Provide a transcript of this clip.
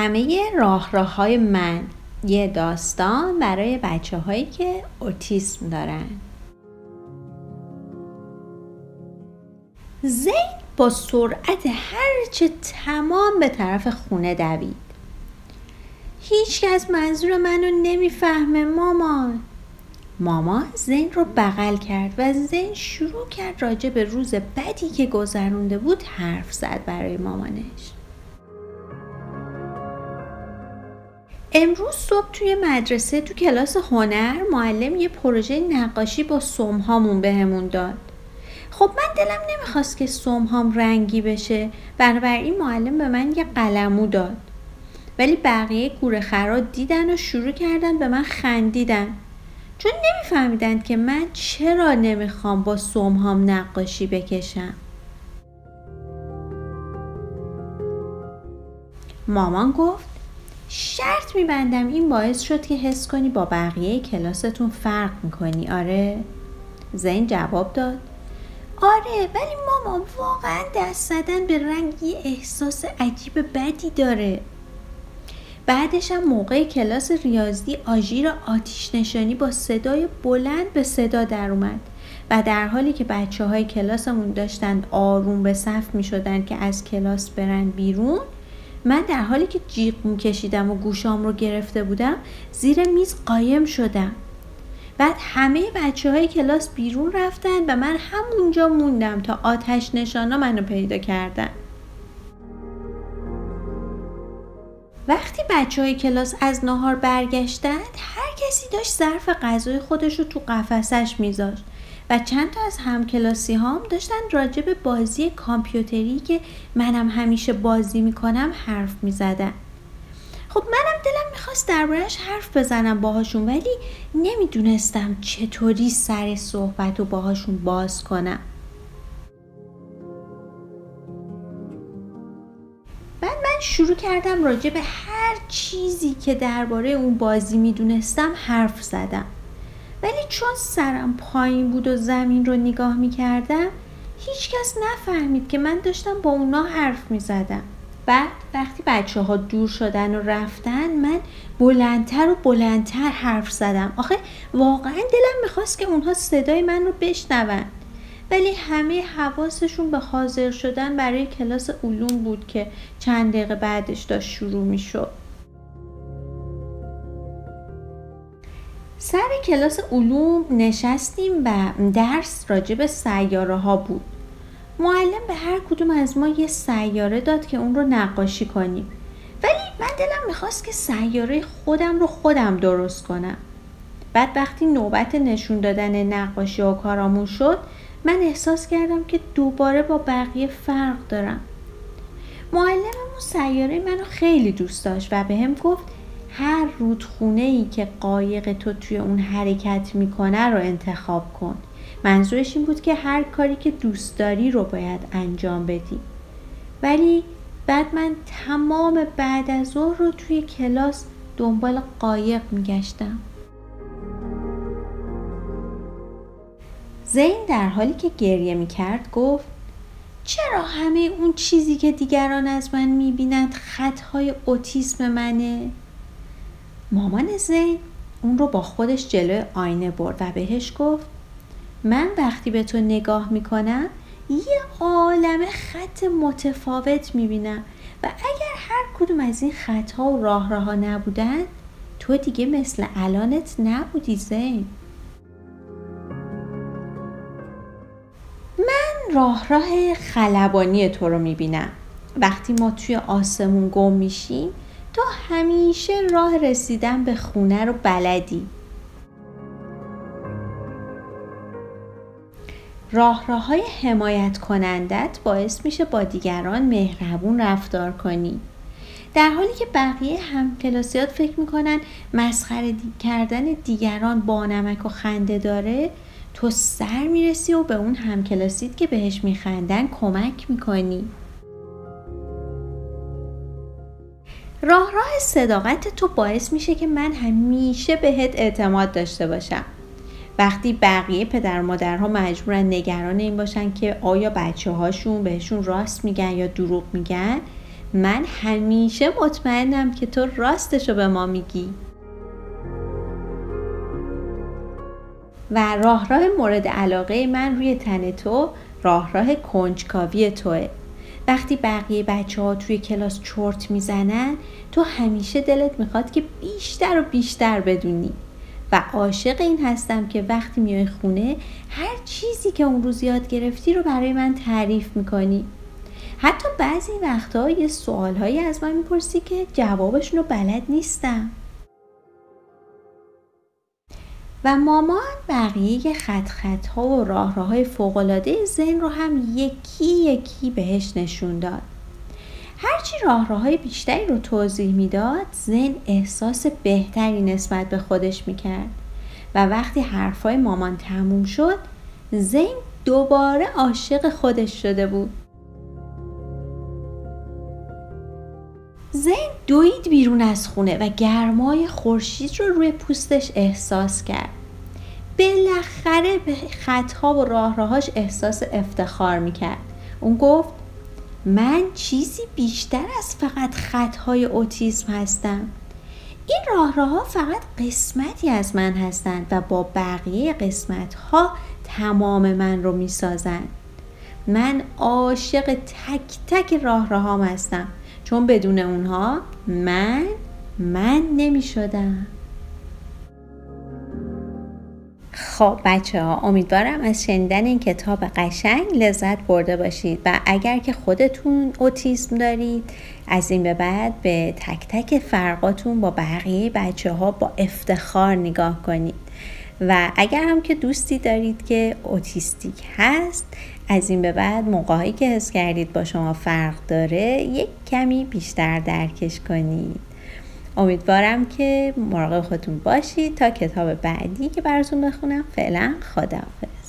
همه راه راه های من یه داستان برای بچه هایی که اوتیسم دارن. زین با سرعت هرچه تمام به طرف خونه دوید. هیچ کس منظور منو نمی‌فهمه مامان. مامان زین رو بغل کرد و زین شروع کرد راجع به روز بدی که گذرونده بود حرف زد برای مامانش. امروز صبح توی مدرسه تو کلاس هنر معلم یه پروژه نقاشی با سمهامون بهمون داد. خب من دلم نمی‌خواست که سمهام رنگی بشه. بنابراین معلم به من یه قلمو داد. ولی بقیه گوره خرا دیدن و شروع کردن به من خندیدن. چون نمیفهمیدند که من چرا نمی‌خوام با سمهام نقاشی بکشم. مامان گفت شرط میبندم این باعث شد که حس کنی با بقیه کلاستون فرق می‌کنی. آره؟ زین جواب داد. آره ولی مامان واقعا دست زدن به رنگ یه احساس عجیب بدی داره. بعدش هم موقع کلاس ریاضی آژیر آتیش نشانی با صدای بلند به صدا در اومد و در حالی که بچه های کلاسمون داشتند آروم به صف می شدن که از کلاس برن بیرون من در حالی که جیغ کشیدم و گوشام رو گرفته بودم زیر میز قایم شدم. بعد همه بچه های کلاس بیرون رفتن و من همونجا موندم تا آتش نشانا منو پیدا کردن. وقتی بچه های کلاس از ناهار برگشتند هر کسی داشت ظرف غذای خودش رو تو قفسش میذاشت. و چند تا از همکلاسی هام داشتن راجع به بازی کامپیوتری که منم همیشه بازی می‌کنم حرف می‌زدن. خب منم دلم می‌خواست دربارهش حرف بزنم باهاشون ولی نمی‌دونستم چطوری سر صحبت رو باهاشون باز کنم. بعد من شروع کردم راجع به هر چیزی که درباره اون بازی می‌دونستم حرف زدم. ولی چون سرم پایین بود و زمین رو نگاه می‌کردم هیچ کس نفهمید که من داشتم با اونا حرف می‌زدم. بعد وقتی بچه ها دور شدن و رفتن من بلندتر و بلندتر حرف زدم. آخه واقعا دلم می‌خواست که اونها صدای من رو بشنون. ولی همه حواسشون به حاضر شدن برای کلاس علوم بود که چند دقیقه بعدش داشت شروع می‌شد. سر کلاس علوم نشستیم و درس راجع به سیاره ها بود. معلم به هر کدوم از ما یه سیاره داد که اون رو نقاشی کنیم. ولی من دلم می‌خواست که سیاره خودم رو خودم درست کنم. بعد وقتی نوبت نشون دادن نقاشی و کارامون شد من احساس کردم که دوباره با بقیه فرق دارم. معلممون سیاره منو خیلی دوست داشت و به هم گفت هر رودخونه ای که قایق تو توی اون حرکت می‌کنه رو انتخاب کن. منظورش این بود که هر کاری که دوست داری رو باید انجام بدی. ولی بعد من تمام بعد از ظهر رو توی کلاس دنبال قایق میگشتم. زین در حالی که گریه می‌کرد گفت چرا همه اون چیزی که دیگران از من می‌بینند خطهای اوتیسم منه؟ مامان زین اون رو با خودش جلوی آینه برد و بهش گفت من وقتی به تو نگاه می‌کنم یه عالم خط متفاوت می‌بینم و اگر هر کدوم از این خطها و راه راه نبودن تو دیگه مثل الانت نبودی زین من راه راه خلبانی تو رو می‌بینم. وقتی ما توی آسمون گم میشیم تو همیشه راه رسیدن به خونه رو بلدی. راه راه های حمایت کنندت باعث میشه با دیگران مهربون رفتار کنی. در حالی که بقیه هم کلاسیات فکر می‌کنن مسخره کردن دیگران با نمک و خنده داره تو سر می‌رسی و به اون همکلاسیت که بهش میخندن کمک می‌کنی. راه راه صداقت تو باعث میشه که من همیشه بهت اعتماد داشته باشم. وقتی بقیه پدر مادرها مجبورن نگران این باشن که آیا بچه هاشون بهشون راست میگن یا دروغ میگن من همیشه مطمئنم که تو راستشو به ما میگی. و راه راه مورد علاقه من روی تن تو راه راه کنجکاوی توه. وقتی بقیه بچه ها توی کلاس چرت می‌زنن تو همیشه دلت می‌خواد که بیشتر و بیشتر بدونی. و عاشق این هستم که وقتی میای خونه هر چیزی که اون روز یاد گرفتی رو برای من تعریف می‌کنی. حتی بعضی وقتها یه سوالهایی از من می‌پرسی که جوابشون رو بلد نیستم. و مامان بقیه خط خط ها و راه راه های فوقلاده زن رو هم یکی یکی بهش نشون داد. هرچی راه راه های بیشتری رو توضیح می‌داد زن احساس بهتری نسبت به خودش می‌کرد. و وقتی حرفای مامان تموم شد زین دوباره عاشق خودش شده بود. دوید بیرون از خونه و گرمای خورشید رو روی پوستش احساس کرد. بالاخره به خطها و راه راهاش احساس افتخار می‌کرد. اون گفت من چیزی بیشتر از فقط خطهای اوتیسم هستم. این راه راه ها فقط قسمتی از من هستند و با بقیه قسمت ها تمام من رو می‌سازند. من عاشق تک تک راه راهام هستم. چون بدون اونها من من نمی شدم خب بچه ها امیدوارم از شنیدن این کتاب قشنگ لذت برده باشید و اگر که خودتون اوتیسم دارید از این به بعد به تک تک فرقاتون با بقیه بچه ها با افتخار نگاه کنید. و اگر هم که دوستی دارید که اوتیستیک هست از این به بعد موقعی که حس کردید با شما فرق داره یک کمی بیشتر درکش کنید. امیدوارم که مراقب خودتون باشید. تا کتاب بعدی که براتون بخونم فعلا خداحافظ.